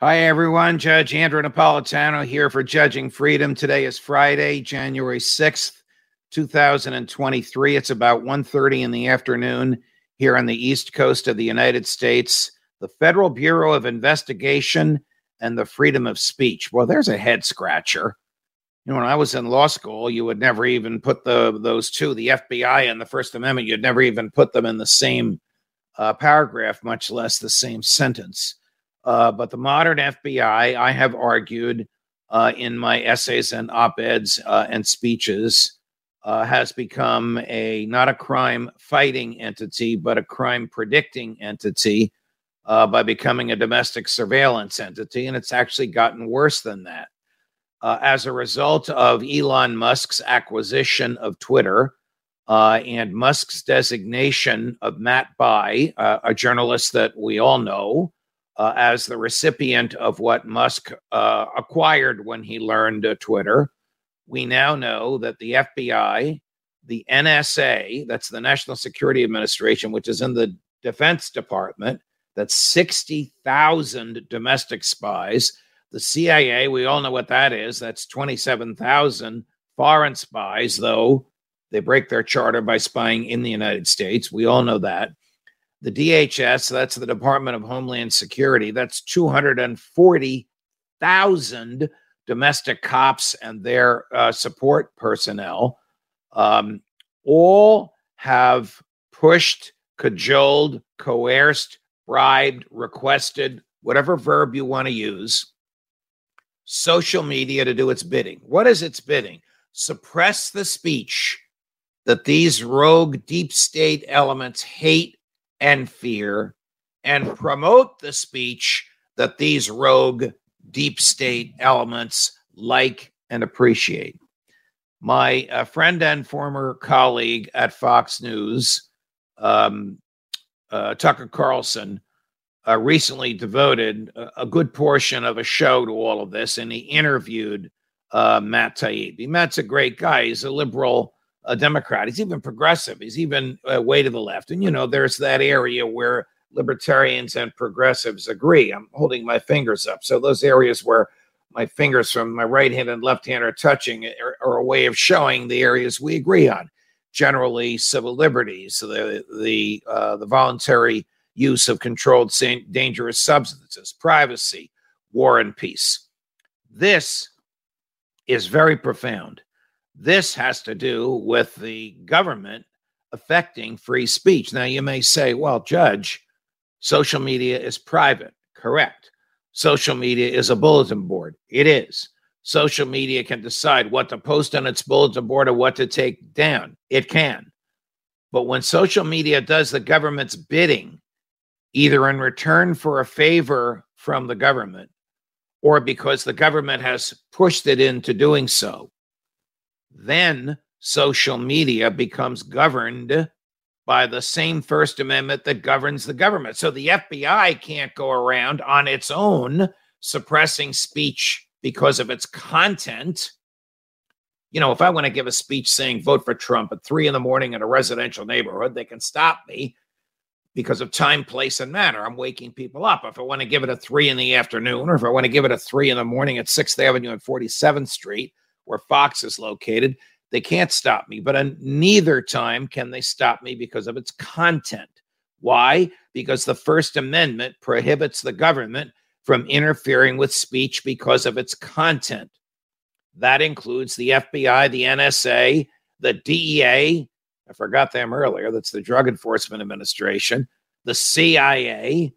Hi, everyone. Judge Andrew Napolitano here for Judging Freedom. Today is Friday, January 6th, 2023. It's about 1.30 in the afternoon here on the east coast of the United States. The Federal Bureau of Investigation and the freedom of speech. Well, there's a head scratcher. You know, when I was in law school, you would never even put the those two, the FBI and the First Amendment, you'd never even put them in the same uh, paragraph, much less the same sentence. Uh, but the modern FBI, I have argued uh, in my essays and op eds uh, and speeches, uh, has become a not a crime fighting entity, but a crime predicting entity uh, by becoming a domestic surveillance entity. And it's actually gotten worse than that. as a result of Elon Musk's acquisition of Twitter, uh, and Musk's designation of Matt Taibbi, uh, a journalist that we all know, uh, as the recipient of what Musk uh, acquired when he learned uh, Twitter. We now know that the FBI, the NSA, that's the National Security Administration, which is in the Defense Department, that's 60,000 domestic spies. The CIA, we all know what that is. That's 27,000 foreign spies, though they break their charter by spying in the United States. We all know that the DHS, that's the Department of Homeland Security, that's 240,000 domestic cops and their uh, support personnel, um, all have pushed, cajoled, coerced, bribed, requested, whatever verb you want to use, social media to do its bidding. What is its bidding? Suppress the speech that these rogue deep state elements hate and fear and promote the speech that these rogue deep state elements like and appreciate. My uh, friend and former colleague at Fox News, um, uh, Tucker Carlson, uh, recently devoted a, a, good portion of a show to all of this, and he interviewed uh, Matt Taibbi. Matt's a great guy. He's a liberal a Democrat. He's even progressive. He's even uh, way to the left. And, you know, there's that area where libertarians and progressives agree. I'm holding my fingers up. So those areas where my fingers from my right hand and left hand are touching are, are a way of showing the areas we agree on. Generally, civil liberties, the the uh, the voluntary use of controlled dangerous substances, privacy, war and peace. This is very profound. This has to do with the government affecting free speech. Now, you may say, well, Judge, social media is private. Correct. Social media is a bulletin board. It is. Social media can decide what to post on its bulletin board or what to take down. It can. But when social media does the government's bidding, either in return for a favor from the government or because the government has pushed it into doing so, then social media becomes governed by the same First Amendment that governs the government. So the FBI can't go around on its own suppressing speech because of its content. You know, if I want to give a speech saying vote for Trump at three in the morning in a residential neighborhood, they can stop me because of time, place, and manner. I'm waking people up. If I want to give it a three in the afternoon, or if I want to give it a three in the morning at Sixth Avenue and 47th Street, where Fox is located. They can't stop me, but on neither time can they stop me because of its content. Why? Because the First Amendment prohibits the government from interfering with speech because of its content. That includes the FBI, the NSA, the DEA. I forgot them earlier. That's the Drug Enforcement Administration, the CIA.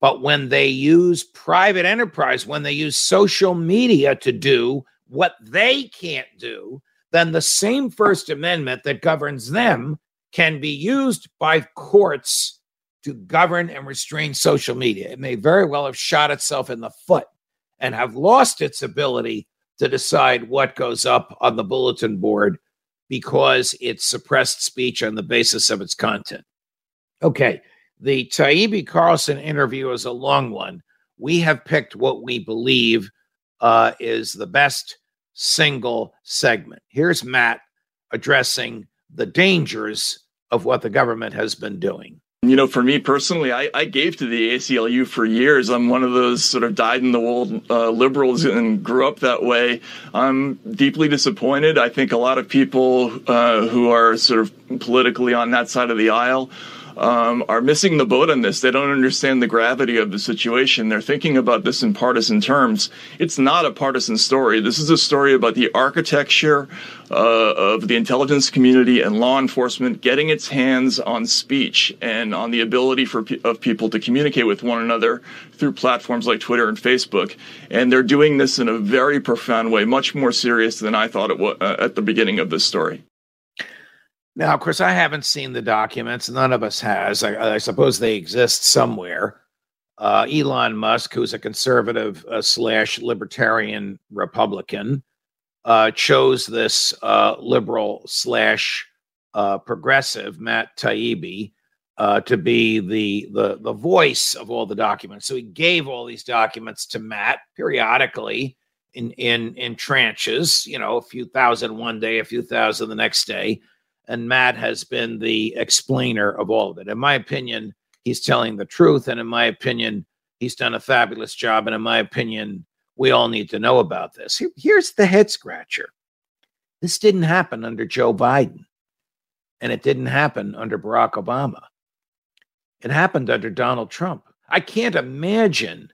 But when they use private enterprise, when they use social media to do what they can't do, then the same First Amendment that governs them can be used by courts to govern and restrain social media. It may very well have shot itself in the foot and have lost its ability to decide what goes up on the bulletin board because it suppressed speech on the basis of its content. Okay, the Taibbi Carlson interview is a long one. We have picked what we believe uh, is the best single segment. Here's Matt addressing the dangers of what the government has been doing. You know, for me personally, I, I, gave to the ACLU for years. I'm one of those sort of dyed in the wool uh, liberals and grew up that way. I'm deeply disappointed. I think a lot of people uh, who are sort of politically on that side of the aisle um, are missing the boat on this. They don't understand the gravity of the situation. They're thinking about this in partisan terms. It's not a partisan story. This is a story about the architecture uh, of the intelligence community and law enforcement getting its hands on speech and on the ability for of people to communicate with one another through platforms like Twitter and Facebook. And they're doing this in a very profound way, much more serious than I thought it was uh, at the beginning of this story. Now, of course, I haven't seen the documents. None of us has. I, I suppose they exist somewhere. Uh, Elon Musk, who's a conservative uh, slash libertarian Republican, uh, chose this uh, liberal slash uh, progressive Matt Taibbi uh, to be the, the the voice of all the documents. So he gave all these documents to Matt periodically in in in tranches. You know, a few thousand one day, a few thousand the next day and Matt has been the explainer of all of it. In my opinion, he's telling the truth, and in my opinion, he's done a fabulous job. And in my opinion, we all need to know about this. Here's the head scratcher this didn't happen under Joe Biden, and it didn't happen under Barack Obama. It happened under Donald Trump. I can't imagine.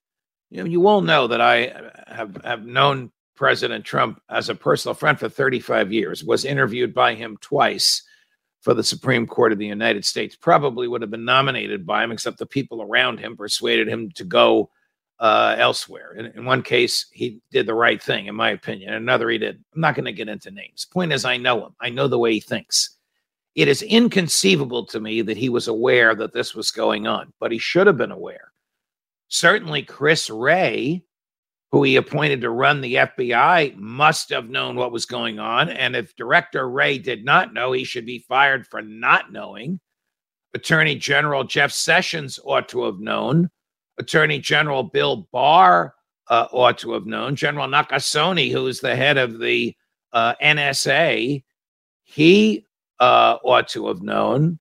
You know, you all know that I have have known President Trump as a personal friend for 35 years, was interviewed by him twice for the Supreme Court of the United States. Probably would have been nominated by him, except the people around him persuaded him to go uh, elsewhere. In, in, one case, he did the right thing, in my opinion. In another, he did. I'm not going to get into names. Point is, I know him. I know the way he thinks. It is inconceivable to me that he was aware that this was going on, but he should have been aware. Certainly, Chris Wray who he appointed to run the FBI, must have known what was going on. And if Director Wray did not know, he should be fired for not knowing. Attorney General Jeff Sessions ought to have known. Attorney General Bill Barr uh, ought to have known. General Nakasone, who is the head of the uh, NSA, he uh, ought to have known.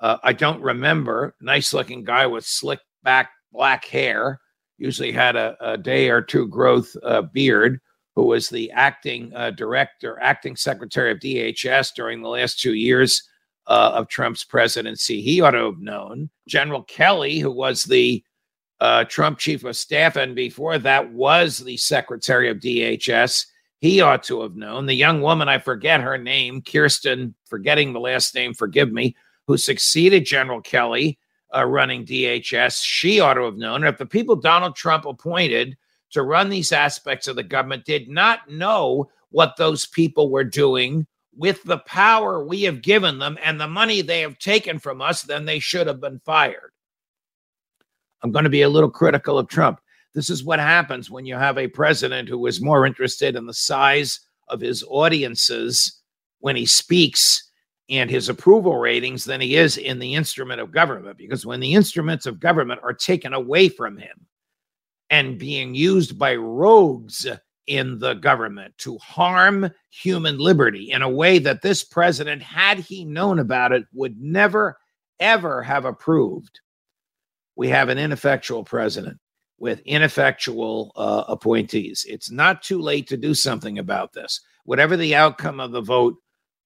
Uh, I don't remember. Nice looking guy with slick back black hair usually had a, a day or two growth uh, beard, who was the acting uh, director, acting secretary of DHS during the last two years uh, of Trump's presidency. He ought to have known. General Kelly, who was the uh, Trump chief of staff and before that was the secretary of DHS, he ought to have known. The young woman, I forget her name, Kirstjen, forgetting the last name, forgive me, who succeeded General Kelly uh, running DHS. She ought to have known. If the people Donald Trump appointed to run these aspects of the government did not know what those people were doing with the power we have given them and the money they have taken from us, then they should have been fired. I'm going to be a little critical of Trump. This is what happens when you have a president who is more interested in the size of his audiences when he speaks and his approval ratings than he is in the instrument of government. Because when the instruments of government are taken away from him and being used by rogues in the government to harm human liberty in a way that this president, had he known about it, would never, ever have approved, we have an ineffectual president with ineffectual uh, appointees. It's not too late to do something about this. Whatever the outcome of the vote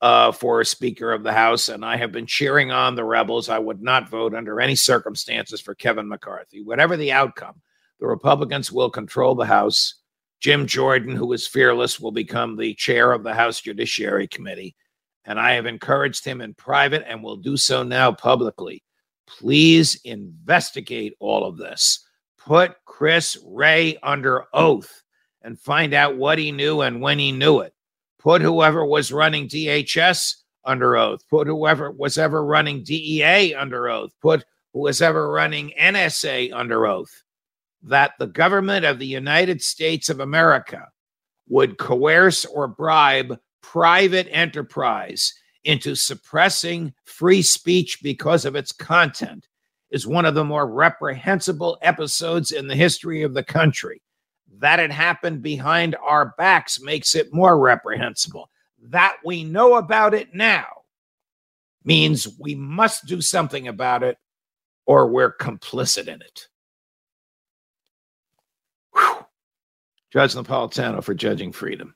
uh, for a Speaker of the House, and I have been cheering on the rebels. I would not vote under any circumstances for Kevin McCarthy. Whatever the outcome, the Republicans will control the House. Jim Jordan, who is fearless, will become the chair of the House Judiciary Committee. And I have encouraged him in private and will do so now publicly. Please investigate all of this. Put Chris Wray under oath and find out what he knew and when he knew it put whoever was running DHS under oath, put whoever was ever running DEA under oath, put who was ever running NSA under oath, that the government of the United States of America would coerce or bribe private enterprise into suppressing free speech because of its content is one of the more reprehensible episodes in the history of the country. That it happened behind our backs makes it more reprehensible. That we know about it now means we must do something about it or we're complicit in it. Whew. Judge Napolitano for judging freedom.